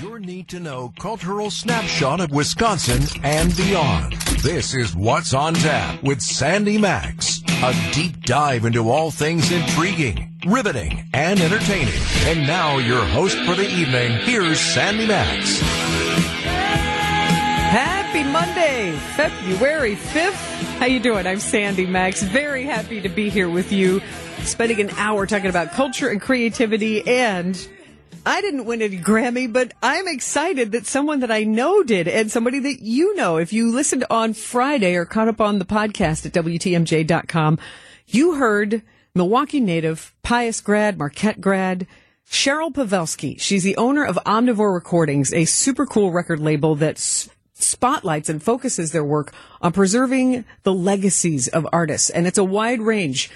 Your need to know cultural snapshot of Wisconsin and beyond. This is What's on Tap with Sandy Maxx. A deep dive into all things intriguing, riveting, and entertaining. And now your host for the evening, here's Sandy Maxx. Happy Monday, February 5th. How you doing? I'm Sandy Maxx. Very happy to be here with you, spending an hour talking about culture and creativity and I didn't win any Grammy, but I'm excited that someone that I know did and somebody that you know. If you listened on Friday or caught up on the podcast at WTMJ.com, you heard Milwaukee native, Pius grad, Marquette grad, Cheryl Pawelski. She's the owner of Omnivore Recordings, a super cool record label that spotlights and focuses their work on preserving the legacies of artists. And it's a wide range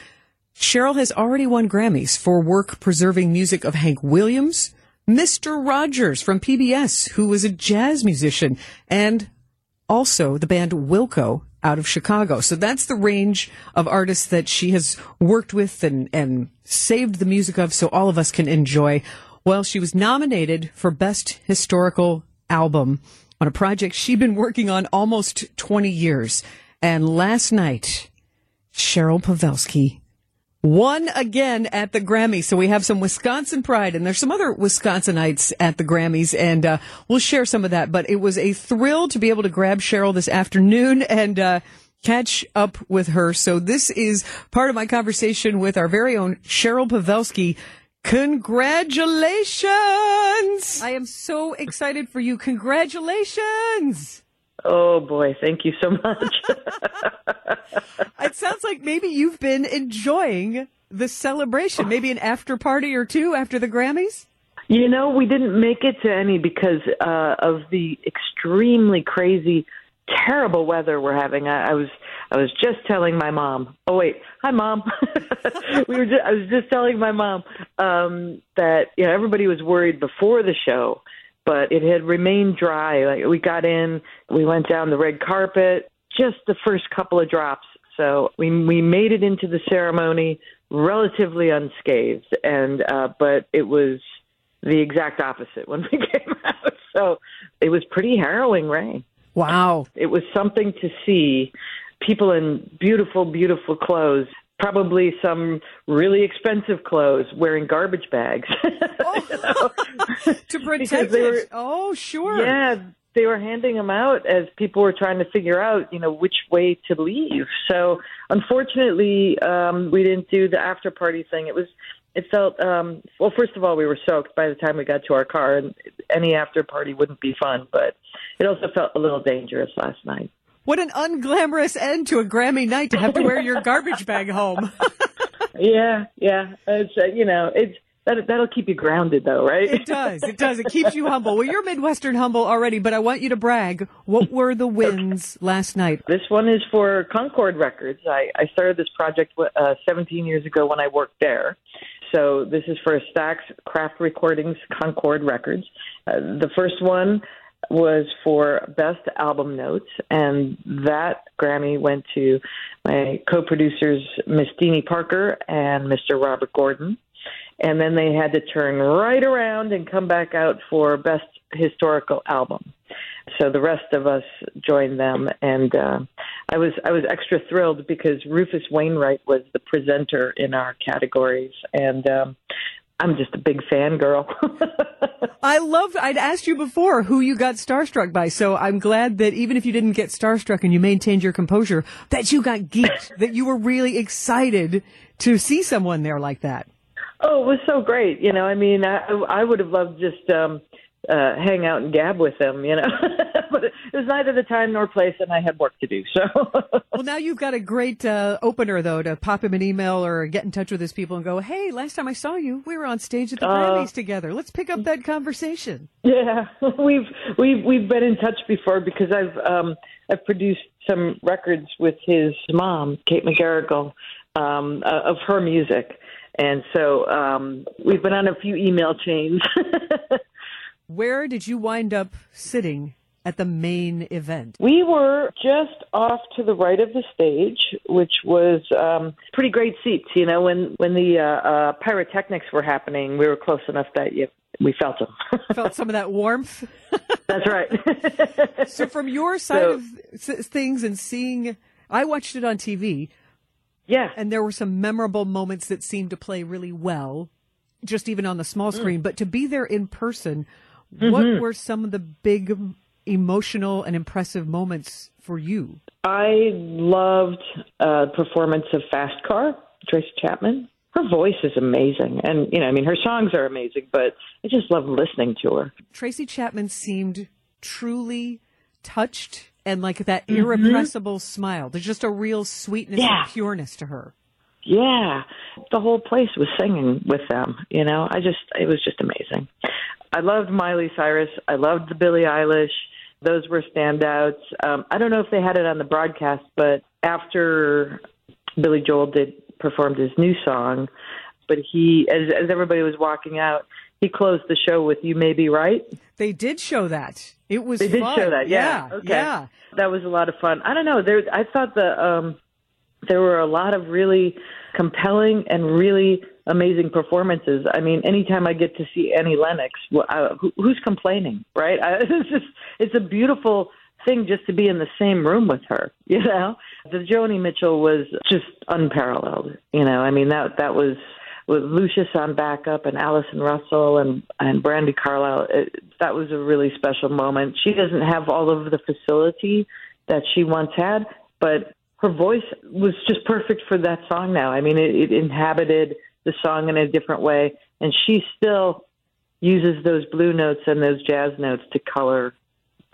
Cheryl has already won Grammys for work preserving music of Hank Williams, Mr. Rogers from PBS, who was a jazz musician, and also the band Wilco out of Chicago. So that's the range of artists that she has worked with and, and saved the music of so all of us can enjoy. Well, she was nominated for Best Historical Album on a project she'd been working on almost 20 years. And last night, Cheryl Pawelski won again at the Grammys. So we have some Wisconsin pride and there's some other Wisconsinites at the Grammys and uh, we'll share some of that. But it was a thrill to be able to grab Cheryl this afternoon and uh, catch up with her. So this is part of my conversation with our very own Cheryl Pawelski. Congratulations! I am so excited for you. Congratulations! Oh boy, thank you so much. it sounds like maybe you've been enjoying the celebration, maybe an after party or two after the Grammys? You know, we didn't make it to any because uh, of the extremely crazy, terrible weather we're having. I, I was I was just telling my mom. Oh wait, hi mom. we were. Just, I was just telling my mom um, that you know everybody was worried before the show but it had remained dry. Like we got in, we went down the red carpet, just the first couple of drops. So we we made it into the ceremony relatively unscathed, and uh, but it was the exact opposite when we came out. So it was pretty harrowing rain. Wow. It was something to see people in beautiful, beautiful clothes probably some really expensive clothes wearing garbage bags oh, to protect it. Oh, sure. Yeah, they were handing them out as people were trying to figure out, you know, which way to leave. So, unfortunately, um, we didn't do the after party thing. It was, it felt, um, well, first of all, we were soaked by the time we got to our car, and any after party wouldn't be fun. But it also felt a little dangerous last night. What an unglamorous end to a Grammy night to have to wear your garbage bag home. yeah, yeah. It's uh, you know, it's that that'll keep you grounded though, right? It does. It does. It keeps you humble. Well, you're Midwestern humble already, but I want you to brag. What were the wins last night? This one is for Concord Records. I, I started this project uh, 17 years ago when I worked there. So this is for Stax Craft Recordings Concord Records. Uh, the first one was for Best Album Notes, and that Grammy went to my co-producers, Miss Deanie Parker and Mr. Robert Gordon. And then they had to turn right around and come back out for Best Historical Album. So the rest of us joined them, and uh, I was I was extra thrilled because Rufus Wainwright was the presenter in our categories, and um, I'm just a big fan girl. I love, I'd asked you before who you got starstruck by. So I'm glad that even if you didn't get starstruck and you maintained your composure, that you got geeked, that you were really excited to see someone there like that. Oh, it was so great. You know, I mean, I, I would have loved just, um, uh, hang out and gab with them, you know. but it was neither the time nor place, and I had work to do. So. well, now you've got a great uh, opener though to pop him an email or get in touch with his people and go, "Hey, last time I saw you, we were on stage at the uh, Grammys together. Let's pick up that conversation." Yeah, we've we've we've been in touch before because I've um, I've produced some records with his mom, Kate McGarrigle, um, uh, of her music. And so um, we've been on a few email chains. Where did you wind up sitting at the main event? We were just off to the right of the stage, which was um, pretty great seats. You know, when when the uh, uh, pyrotechnics were happening, we were close enough that you we felt them. Felt some of that warmth. That's right. so, from your side So- of things and seeing, I watched it on TV, yeah. and there were some memorable moments that seemed to play really well, just even on the small Mm. screen. But to be there in person, Mm-hmm. what were some of the big emotional and impressive moments for you? I loved uh, performance of Fast Car, Tracy Chapman. Her voice is amazing, and you know, I mean, her songs are amazing. But I just love listening to her. Tracy Chapman seemed truly touched and like that irrepressible smile. There's just a real sweetness Mm-hmm. Yeah. and pureness to her. Yeah, the whole place was singing with them. You know, I just it was just amazing. I loved Miley Cyrus. I loved the Billie Eilish. Those were standouts. Um, I don't know if they had it on the broadcast, but after Billy Joel did performed his new song, but he as as everybody was walking out, he closed the show with "You May Be Right." They did show that. It was They did fun. show that. Yeah. Yeah. Okay. yeah. That was a lot of fun. I don't know. There, I thought the um, there were a lot of really compelling and really amazing performances. I mean, anytime I get to see Annie Lennox, well, uh, who, who's complaining, right? It's just it's a beautiful thing just to be in the same room with her. You know, the Joni Mitchell was just unparalleled. You know, I mean that that was with Lucius on backup and Allison Russell and and Brandi Carlile. It, that was a really special moment. She doesn't have all of the facility that she once had, but her voice was just perfect for that song now. I mean, it, it inhabited the song in a different way, and she still uses those blue notes and those jazz notes to color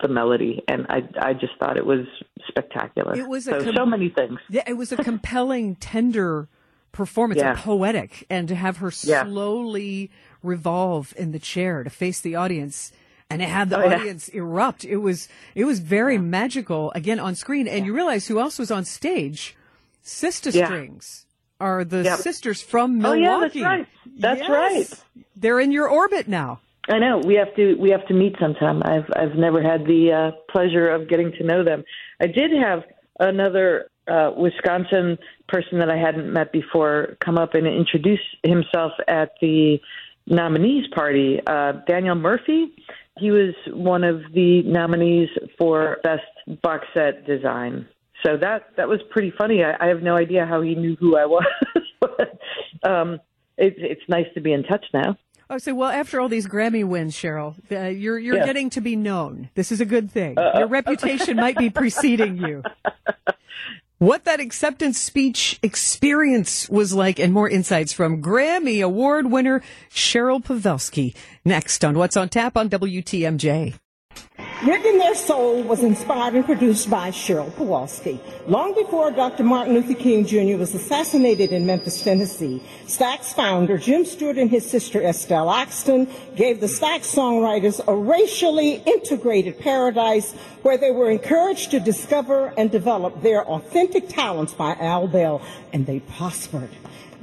the melody. And I, I just thought it was spectacular. It was a so, com- so many things. Yeah, it was a compelling, tender performance, Yeah. poetic, and to have her Yeah. slowly revolve in the chair to face the audience and it had the Oh, yeah. audience erupt. It was it was very magical again on screen. And you realize who else was on stage? Sister Yeah. Strings are the Yep. sisters from Oh, Milwaukee. yeah, that's right. That's Yes. right. They're in your orbit now. I know we have to we have to meet sometime. I've I've never had the uh, pleasure of getting to know them. I did have another uh, Wisconsin person that I hadn't met before come up and introduce himself at the nominees party. Uh, Daniel Murphy. He was one of the nominees for best box set design. So that that was pretty funny. I, I have no idea how he knew who I was, but um, it, it's nice to be in touch now. Oh, so well, after all these Grammy wins, Cheryl, uh, you're you're Yeah. getting to be known. This is a good thing. Your reputation might be preceding you. What that acceptance speech experience was like, and more insights from Grammy Award winner Cheryl Pawelski. Next on What's on Tap on WTMJ. Written Their Soul was inspired and produced by Cheryl Pawelski. Long before Dr. Martin Luther King Jr. was assassinated in Memphis, Tennessee, Stax founder Jim Stewart and his sister Estelle Axton gave the Stax songwriters a racially integrated paradise where they were encouraged to discover and develop their authentic talents by Al Bell, and they prospered.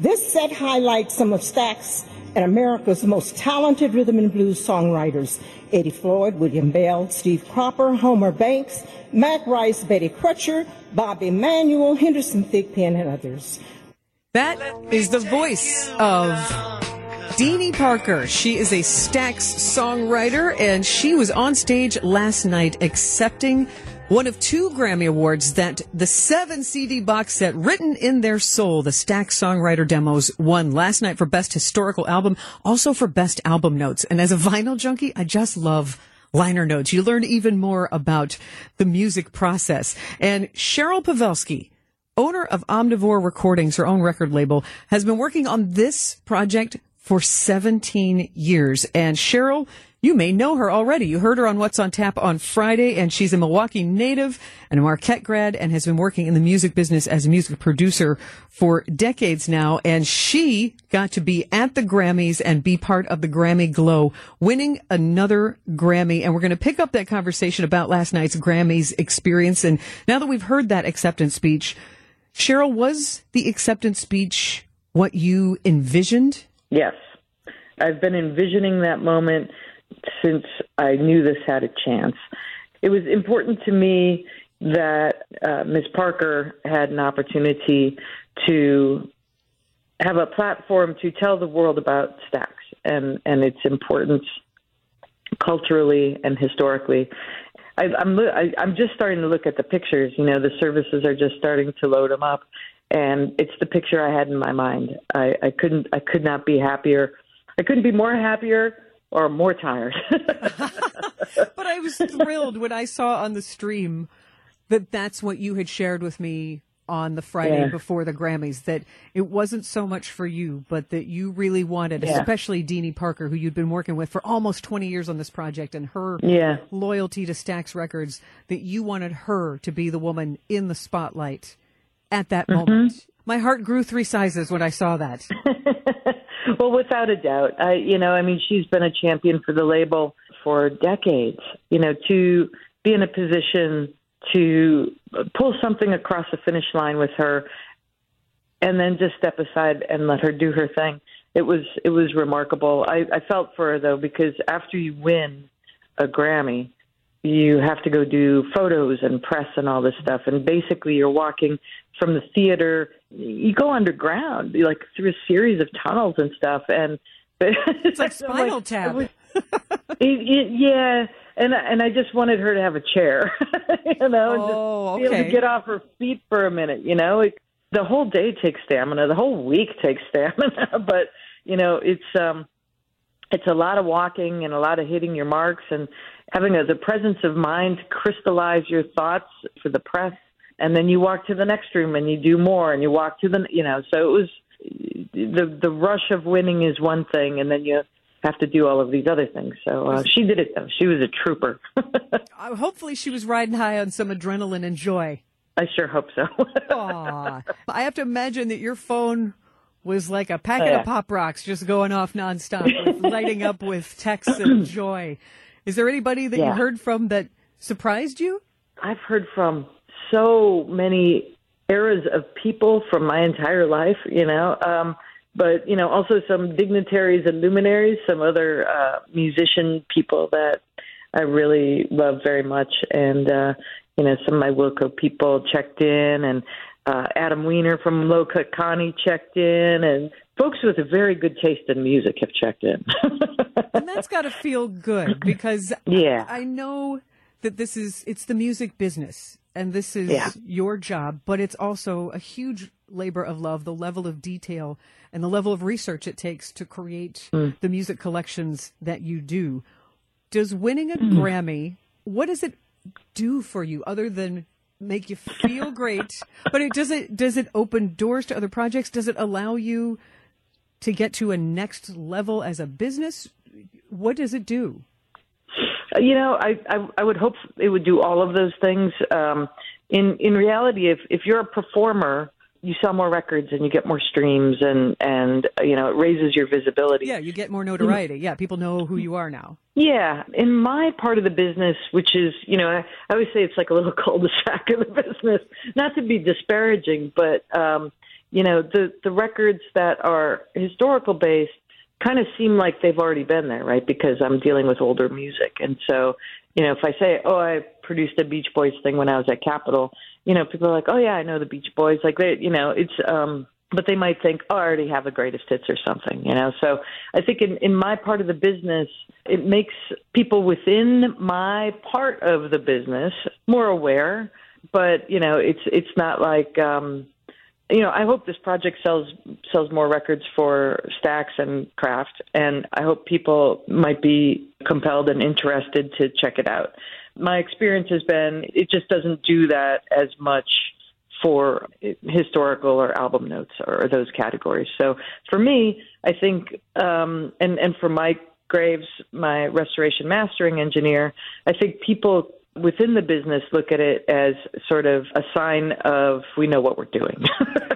This set highlights some of Stax and America's most talented rhythm and blues songwriters Eddie Floyd, William Bell, Steve Cropper, Homer Banks, Mac Rice, Betty Crutcher, Bobby Manuel, Henderson Thigpen, and others. That is the voice of Deanie Parker. She is a Stax songwriter, and she was on stage last night accepting one of two Grammy Awards that the seven CD box set written in their soul, the Stax songwriter demos, won last night for Best Historical Album, also for Best Album Notes. And as a vinyl junkie, I just love liner notes. You learn even more about the music process. And Cheryl Pawelski, owner of Omnivore Recordings, her own record label, has been working on this project for 17 years. And Cheryl, you may know her already. You heard her on What's on Tap on Friday, and she's a Milwaukee native and a Marquette grad and has been working in the music business as a music producer for decades now. And she got to be at the Grammys and be part of the Grammy Glow, winning another Grammy. And we're going to pick up that conversation about last night's Grammys experience. And now that we've heard that acceptance speech, Cheryl, was the acceptance speech what you envisioned? Yes. I've been envisioning that moment since I knew this had a chance. It was important to me that uh, Ms. Parker had an opportunity to have a platform to tell the world about Stax and and its importance culturally and historically. I, I'm I, I'm just starting to look at the pictures. You know, the services are just starting to load them up, and it's the picture I had in my mind. I, I couldn't I could not be happier. I couldn't be more happier or more tired. but I was thrilled when I saw on the stream that that's what you had shared with me on the Friday yeah. before the Grammys that it wasn't so much for you, but that you really wanted, yeah. especially Deanie Parker, who you'd been working with for almost 20 years on this project and her yeah. loyalty to Stax Records, that you wanted her to be the woman in the spotlight at that mm-hmm. moment. My heart grew three sizes when I saw that. well, without a doubt. I, you know, I mean, she's been a champion for the label for decades. You know, to be in a position to pull something across the finish line with her and then just step aside and let her do her thing. It was it was remarkable. I, I felt for her though because after you win a Grammy, you have to go do photos and press and all this stuff. And basically, you're walking from the theater. You go underground, like through a series of tunnels and stuff. And it's like Spinal like, Tap. It it, it, yeah, and and I just wanted her to have a chair, you know, and oh, just be able to get off her feet for a minute. You know, it, the whole day takes stamina. The whole week takes stamina, but you know, it's um, it's a lot of walking and a lot of hitting your marks and having a, the presence of mind to crystallize your thoughts for the press. And then you walk to the next room and you do more, and you walk to the, you know. So it was the the rush of winning is one thing, and then you have to do all of these other things. So uh, she did it though. She was a trooper. uh, hopefully, she was riding high on some adrenaline and joy. I sure hope so. Aw. I have to imagine that your phone was like a packet oh, yeah. of pop rocks just going off nonstop, with, lighting up with texts and joy. Is there anybody that yeah. you heard from that surprised you? I've heard from so many eras of people from my entire life, you know. Um, but you know also some dignitaries and luminaries, some other uh, musician people that I really love very much, and uh, you know some of my Wilco people checked in, and uh, Adam Weiner from Low Cut Connie checked in, and folks with a very good taste in music have checked in. and that's got to feel good because yeah, I, I know that this is it's the music business and this is yeah. your job, but it's also a huge labor of love, the level of detail and the level of research it takes to create mm. the music collections that you do. Does winning a mm. Grammy, what does it do for you other than make you feel great? but it does it does it open doors to other projects? Does it allow you to get to a next level as a business? What does it do? You know, I, I I would hope it would do all of those things. Um, in in reality, if if you're a performer you sell more records and you get more streams and and you know it raises your visibility. Yeah, you get more notoriety. Yeah, people know who you are now. Yeah, in my part of the business, which is you know I, I always say it's like a little cul-de-sac of the business. Not to be disparaging, but um, you know the the records that are historical based kind of seem like they've already been there, right? Because I'm dealing with older music, and so you know if I say, oh, I produced a Beach Boys thing when I was at Capitol you know, people are like, oh yeah, I know the Beach Boys. Like they, you know, it's, um, but they might think, oh, I already have the greatest hits or something, you know. So I think in, in my part of the business, it makes people within my part of the business more aware. But you know, it's it's not like um, you know. I hope this project sells sells more records for Stax and Craft, and I hope people might be compelled and interested to check it out my experience has been it just doesn't do that as much for historical or album notes or those categories. So for me, I think, um, and and for Mike Graves, my restoration mastering engineer, I think people within the business look at it as sort of a sign of we know what we're doing.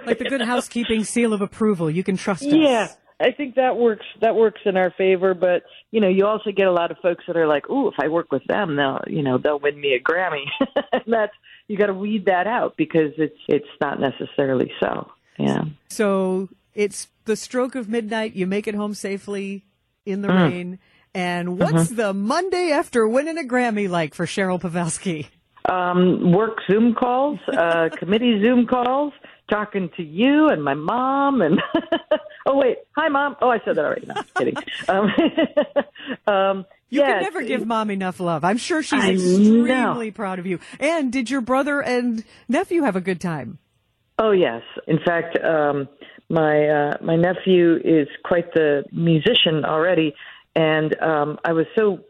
like the good housekeeping seal of approval. You can trust us. Yeah. I think that works. That works in our favor. But you know, you also get a lot of folks that are like, "Ooh, if I work with them, they'll, you know, they'll win me a Grammy." and that's you got to weed that out because it's it's not necessarily so. Yeah. So it's the stroke of midnight. You make it home safely in the mm. rain. And what's mm-hmm. the Monday after winning a Grammy like for Cheryl Pawelski? Um, work Zoom calls, uh, committee Zoom calls, talking to you and my mom and oh wait, hi mom. Oh, I said that already. No, I'm kidding. Um, um, you yes, can never give mom enough love. I'm sure she's I extremely know. proud of you. And did your brother and nephew have a good time? Oh yes. In fact, um, my uh, my nephew is quite the musician already, and um, I was so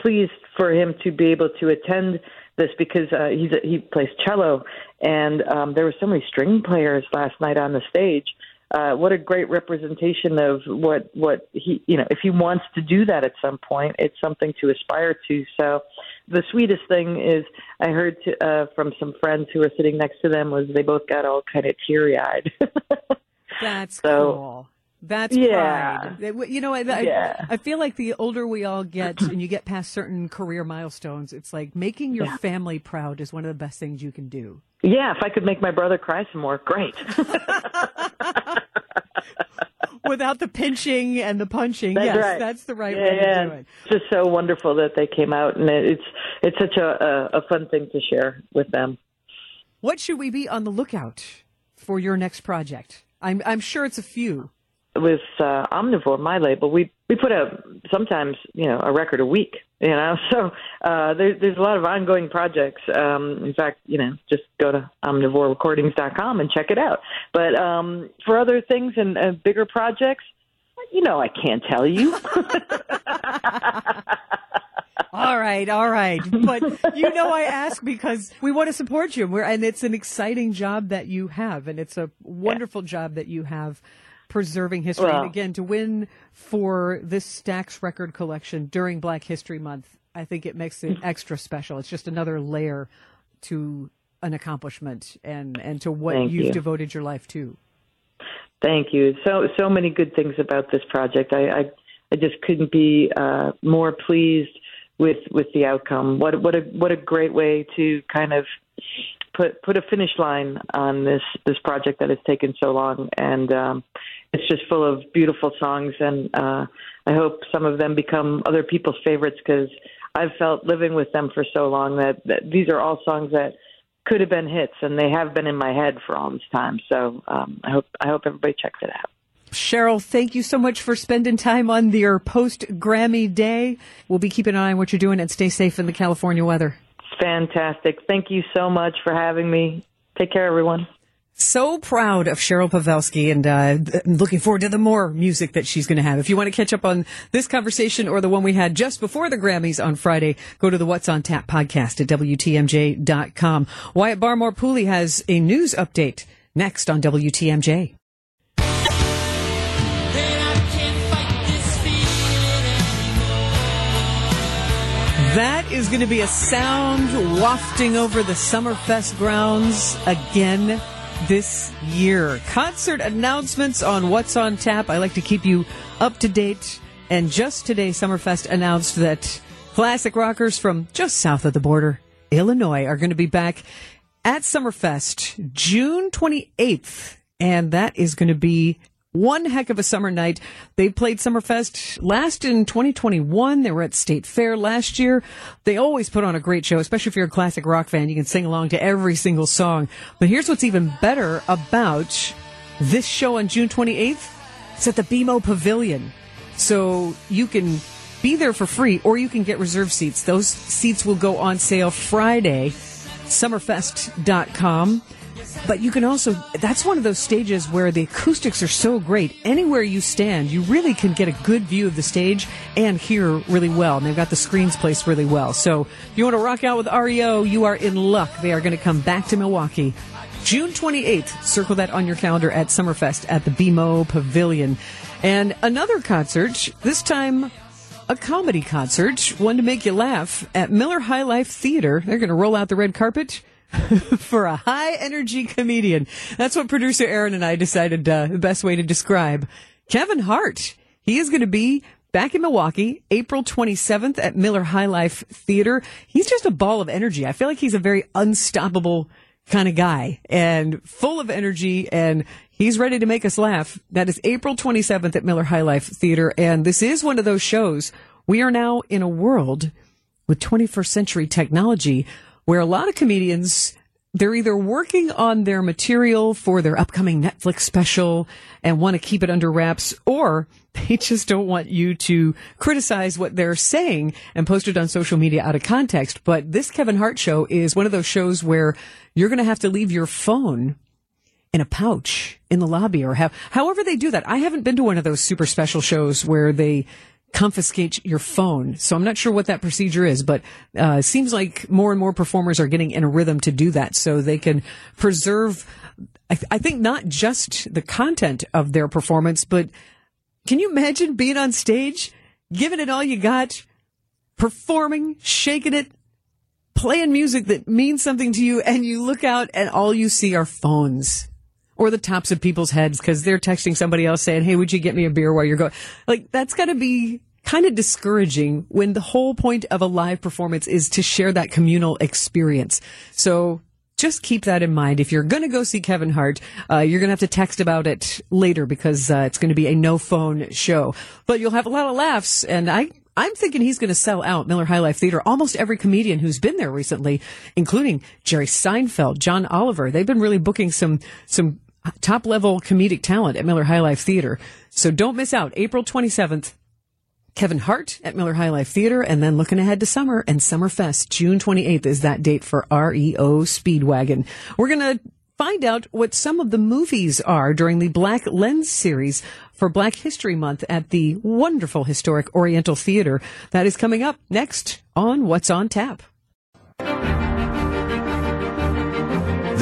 pleased for him to be able to attend this because uh, he's a, he plays cello, and um, there were so many string players last night on the stage. Uh, what a great representation of what what he you know if he wants to do that at some point, it's something to aspire to. So the sweetest thing is I heard to, uh, from some friends who were sitting next to them was they both got all kind of teary eyed. That's So- cool. That's Yeah. pride. You know, I, I, I feel like the older we all get and you get past certain career milestones, it's like making your Yeah. family proud is one of the best things you can do. yeah, if I could make my brother cry some more, great. Without the pinching and the punching. That's yes, right. that's the right yeah, way yeah. to do it. It's just so wonderful that they came out, and it's it's such a, a, a fun thing to share with them. What should we be on the lookout for your next project? I'm, I'm sure it's a few. With uh, Omnivore, my label, we we put out sometimes you know a record a week. You know, so uh, there, there's a lot of ongoing projects. Um, in fact, you know, just go to omnivorerecordings.com and check it out. But um, for other things and uh, bigger projects, you know, I can't tell you. All right, all right. But you know, I ask because we want to support you. We're, and it's an exciting job that you have, and it's a wonderful job that you have preserving history. Well- and again, to win for this Stax record collection during Black History Month, I think it makes it extra special. It's just another layer to an accomplishment and, and to what you've you. devoted your life to. Thank you. So so many good things about this project. I I, I just couldn't be uh, more pleased with with the outcome. What what a what a great way to kind of put put a finish line on this this project that has taken so long and um it's just full of beautiful songs and uh I hope some of them become other people's favorites cuz I've felt living with them for so long that, that these are all songs that could have been hits and they have been in my head for all this time so um I hope I hope everybody checks it out. Cheryl, thank you so much for spending time on your post Grammy day. We'll be keeping an eye on what you're doing and stay safe in the California weather. Fantastic. Thank you so much for having me. Take care everyone. So proud of Cheryl Pawelski and uh, looking forward to the more music that she's going to have. If you want to catch up on this conversation or the one we had just before the Grammys on Friday, go to the What's on Tap podcast at WTMJ.com. Wyatt Barmore Pooley has a news update next on WTMJ. That is going to be a sound wafting over the Summerfest grounds again this year. Concert announcements on What's on Tap. I like to keep you up to date. And just today, Summerfest announced that classic rockers from just south of the border, Illinois, are going to be back at Summerfest June 28th. And that is going to be one heck of a summer night. They played Summerfest last in 2021. They were at State Fair last year. They always put on a great show, especially if you're a classic rock fan. You can sing along to every single song. But here's what's even better about this show on June 28th. It's at the BMO Pavilion. So you can be there for free or you can get reserve seats. Those seats will go on sale Friday, summerfest.com. But you can also, that's one of those stages where the acoustics are so great. Anywhere you stand, you really can get a good view of the stage and hear really well. And they've got the screens placed really well. So if you want to rock out with REO, you are in luck. They are going to come back to Milwaukee. June 28th, circle that on your calendar at Summerfest at the BMO Pavilion. And another concert, this time a comedy concert, one to make you laugh at Miller High Life Theater. They're going to roll out the red carpet for a high energy comedian. That's what producer Aaron and I decided uh, the best way to describe Kevin Hart. He is going to be back in Milwaukee, April 27th at Miller High Life Theater. He's just a ball of energy. I feel like he's a very unstoppable kind of guy and full of energy and he's ready to make us laugh. That is April 27th at Miller High Life Theater. And this is one of those shows. We are now in a world with 21st century technology where a lot of comedians they're either working on their material for their upcoming Netflix special and want to keep it under wraps, or they just don't want you to criticize what they're saying and post it on social media out of context. But this Kevin Hart show is one of those shows where you're going to have to leave your phone in a pouch in the lobby or have, however they do that. I haven't been to one of those super special shows where they confiscate your phone. So I'm not sure what that procedure is, but uh, it seems like more and more performers are getting in a rhythm to do that so they can preserve, I, th- I think, not just the content of their performance, but can you imagine being on stage, giving it all you got, performing, shaking it, playing music that means something to you, and you look out and all you see are phones or the tops of people's heads because they're texting somebody else saying, Hey, would you get me a beer while you're going? Like, that's got to be kind of discouraging when the whole point of a live performance is to share that communal experience. So just keep that in mind. If you're going to go see Kevin Hart, uh, you're going to have to text about it later because uh, it's going to be a no phone show. But you'll have a lot of laughs, and I. I'm thinking he's going to sell out Miller High Life Theater. Almost every comedian who's been there recently, including Jerry Seinfeld, John Oliver, they've been really booking some some top level comedic talent at Miller High Life Theater. So don't miss out. April 27th, Kevin Hart at Miller High Life Theater, and then looking ahead to summer and Summerfest. June 28th is that date for REO Speedwagon. We're going to find out what some of the movies are during the Black Lens series for Black History Month at the wonderful historic Oriental Theater. That is coming up next on What's on Tap.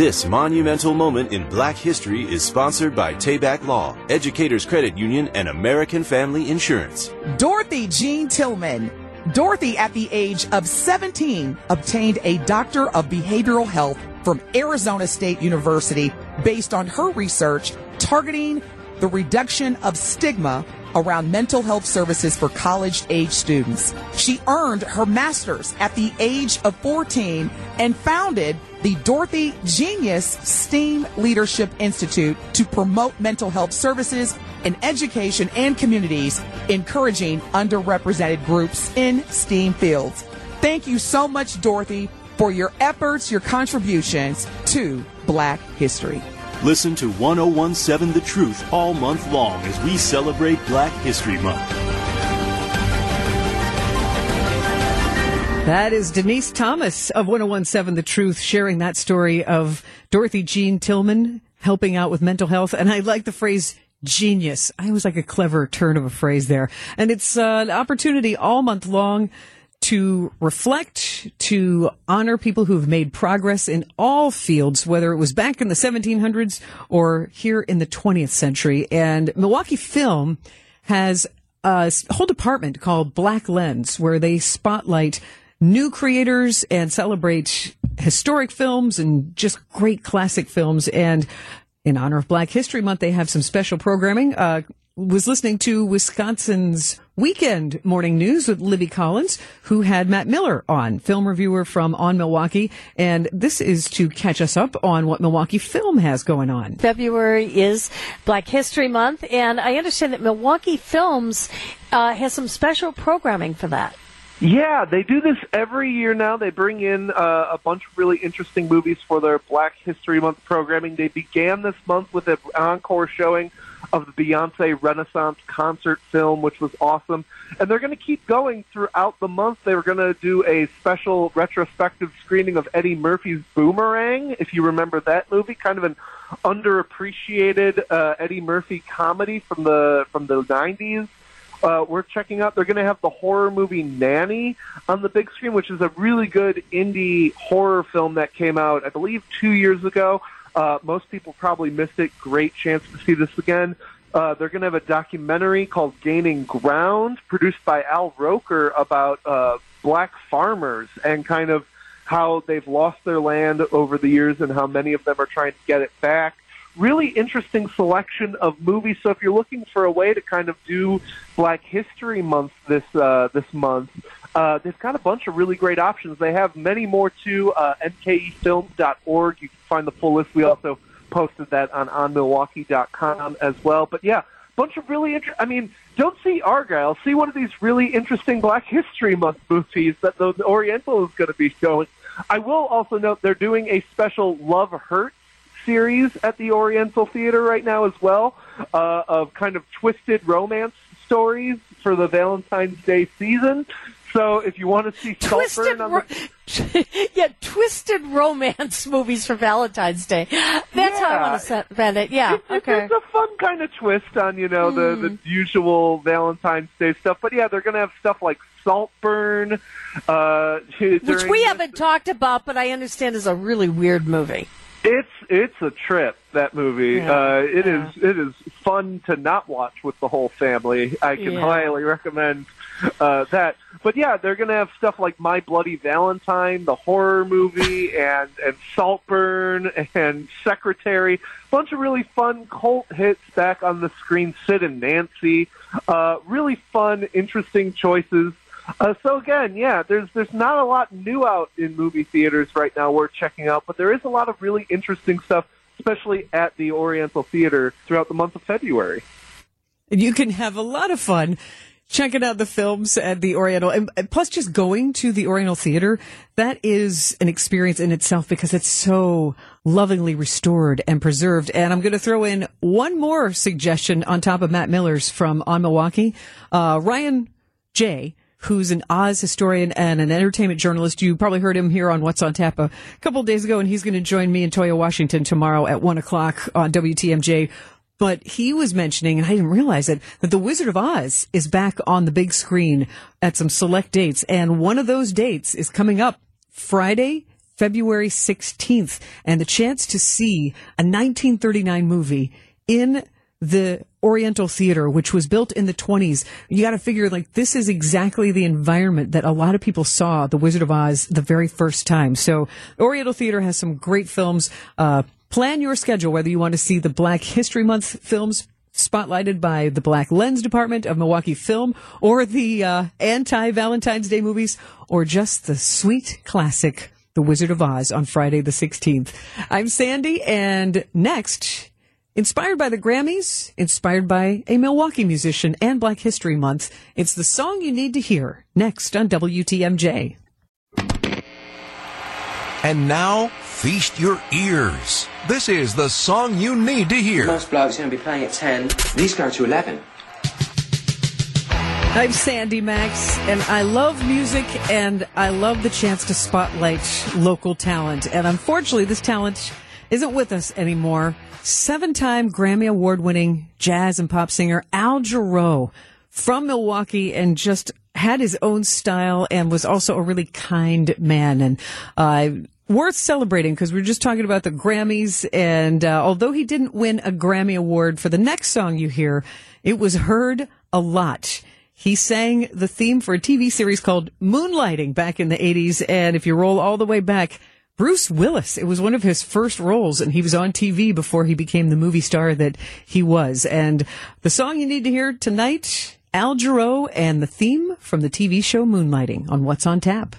This monumental moment in black history is sponsored by Tayback Law, Educators Credit Union, and American Family Insurance. Dorothy Jean Tillman. Dorothy, at the age of 17, obtained a Doctor of Behavioral Health from Arizona State University based on her research targeting the reduction of stigma around mental health services for college age students. She earned her master's at the age of 14 and founded the Dorothy Jeanius STEAM Leadership Institute to promote mental health services in education and communities, encouraging underrepresented groups in STEAM fields. Thank you so much, Dorothy, for your efforts, your contributions to Black history. Listen to 1017 The Truth all month long as we celebrate Black History Month. That is Denise Thomas of 1017 The Truth sharing that story of Dorothy Jean Tillman helping out with mental health. And I like the phrase genius. I was like a clever turn of a phrase there. And it's uh, an opportunity all month long to reflect, to honor people who have made progress in all fields, whether it was back in the 1700s or here in the 20th century. And Milwaukee Film has a whole department called Black Lens where they spotlight new creators and celebrate historic films and just great classic films. And in honor of Black History Month, they have some special programming. Uh, was listening to Wisconsin's Weekend Morning News with Libby Collins, who had Matt Miller on, film reviewer from On Milwaukee. And this is to catch us up on what Milwaukee Film has going on. February is Black History Month, and I understand that Milwaukee Films uh, has some special programming for that. Yeah, they do this every year now. They bring in uh, a bunch of really interesting movies for their Black History Month programming. They began this month with an encore showing of the Beyonce Renaissance concert film, which was awesome. And they're going to keep going throughout the month. They were going to do a special retrospective screening of Eddie Murphy's Boomerang, if you remember that movie, kind of an underappreciated uh, Eddie Murphy comedy from the from the 90s. Uh, we're checking out. They're going to have the horror movie Nanny on the big screen, which is a really good indie horror film that came out, I believe, two years ago. Uh, most people probably missed it. Great chance to see this again. Uh, they're going to have a documentary called Gaining Ground, produced by Al Roker, about uh, black farmers and kind of how they've lost their land over the years and how many of them are trying to get it back. Really interesting selection of movies. So if you're looking for a way to kind of do Black History Month this uh, this month, uh, they've got a bunch of really great options. They have many more too. Uh, MKEFilms.org. You can find the full list. We also posted that on onmilwaukee.com as well. But yeah, bunch of really interesting. I mean, don't see Argylle. See one of these really interesting Black History Month movies that the, Oriental is going to be showing I will also note they're doing a special Love Hurts series at the Oriental Theater right now as well, uh, of kind of twisted romance stories for the Valentine's Day season. So if you want to see Twisted, Saltburn on ro- the yeah, twisted romance movies for Valentine's Day. That's how I want to set it. Yeah, it's- okay. it's a fun kind of twist on you know the the usual Valentine's Day stuff, but yeah, they're gonna have stuff like Saltburn, uh, Which we this- haven't talked about, but I understand is a really weird movie. It's it's a trip that movie. Yeah, uh, it is yeah. it is fun to not watch with the whole family. I can Yeah. highly recommend uh, that. But yeah, they're gonna have stuff like My Bloody Valentine, the horror movie, and and Saltburn and Secretary. a bunch of really fun cult hits back on the screen. Sid and Nancy. Uh, really fun, interesting choices. Uh, so again, yeah, there's there's not a lot new out in movie theaters right now worth checking out, but there is a lot of really interesting stuff, especially at the Oriental Theater throughout the month of February. And you can have a lot of fun checking out the films at the Oriental. And plus, just going to the Oriental Theater, that is an experience in itself because it's so lovingly restored and preserved. And I'm going to throw in one more suggestion on top of Matt Miller's from On Milwaukee. Uh, Ryan Jay who's an Oz historian and an entertainment journalist. You probably heard him here on What's on Tap a couple days ago, and he's going to join me in Toya, Washington tomorrow at one o'clock on WTMJ. But he was mentioning, and I didn't realize it, that The Wizard of Oz is back on the big screen at some select dates. And one of those dates is coming up Friday, February 16th. And the chance to see a 1939 movie in the Oriental Theater, which was built in the 20s, you got to figure like this is exactly the environment that a lot of people saw The Wizard of Oz the very first time. So Oriental Theater has some great films. Uh, plan your schedule whether you want to see the Black History Month films spotlighted by the Black Lens Department of Milwaukee Film or the uh, anti Valentine's Day movies or just the sweet classic The Wizard of Oz on Friday the 16th. I'm Sandy and next Inspired by the Grammys, inspired by a Milwaukee musician and Black History Month, it's the song you need to hear next on WTMJ. And now, feast your ears. This is the song you need to hear. Most blokes are going to be playing at 10. These go to 11. I'm Sandy Maxx, and I love music, and I love the chance to spotlight local talent. And unfortunately, this talent isn't with us anymore. Seven time Grammy Award winning jazz and pop singer Al Jarreau from Milwaukee and just had his own style and was also a really kind man. And, uh, worth celebrating because we are just talking about the Grammys. And, uh, although he didn't win a Grammy Award for the next song you hear, it was heard a lot. He sang the theme for a TV series called Moonlighting back in the 80s. And if you roll all the way back, Bruce Willis, it was one of his first roles and he was on TV before he became the movie star that he was. And the song you need to hear tonight, Al Jarreau and the theme from the TV show Moonlighting on What's on Tap.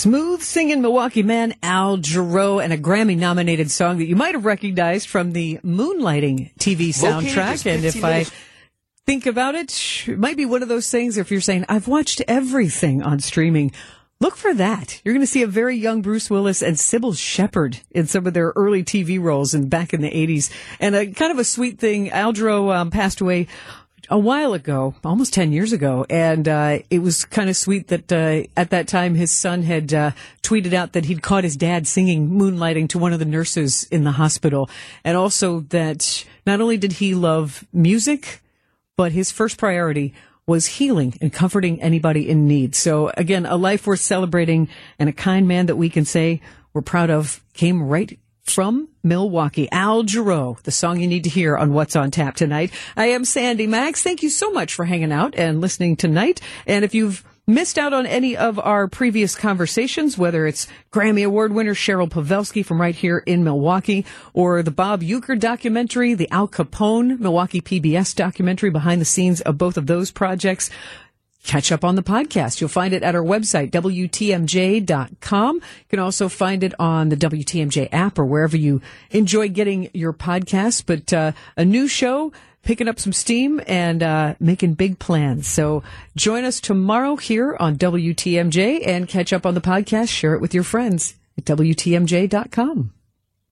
Smooth singing Milwaukee man Al Jarreau and a Grammy nominated song that you might have recognized from the Moonlighting TV soundtrack. and if I think about it, it might be one of those things if you're saying, I've watched everything on streaming. Look for that. You're going to see a very young Bruce Willis and Cybill Shepherd in some of their early TV roles and back in the 80s. And a kind of a sweet thing, Al Jarreau um, passed away a while ago, almost 10 years ago. And uh, it was kind of sweet that uh, at that time his son had uh, tweeted out that he'd caught his dad singing Moonlighting to one of the nurses in the hospital. And also that not only did he love music, but his first priority was healing and comforting anybody in need. So again, a life worth celebrating and a kind man that we can say we're proud of came right from Milwaukee. Al Jarreau, the song you need to hear on What's on Tap tonight. I am Sandy Maxx. Thank you so much for hanging out and listening tonight. And if you've missed out on any of our previous conversations, whether it's Grammy Award winner Cheryl Pawelski from right here in Milwaukee, or the Bob Uecker documentary, the Al Capone Milwaukee PBS documentary behind the scenes of both of those projects, catch up on the podcast. You'll find it at our website, WTMJ.com. You can also find it on the WTMJ app or wherever you enjoy getting your podcasts. But uh, a new show picking up some steam and uh, making big plans. So join us tomorrow here on WTMJ and catch up on the podcast. Share it with your friends at WTMJ.com.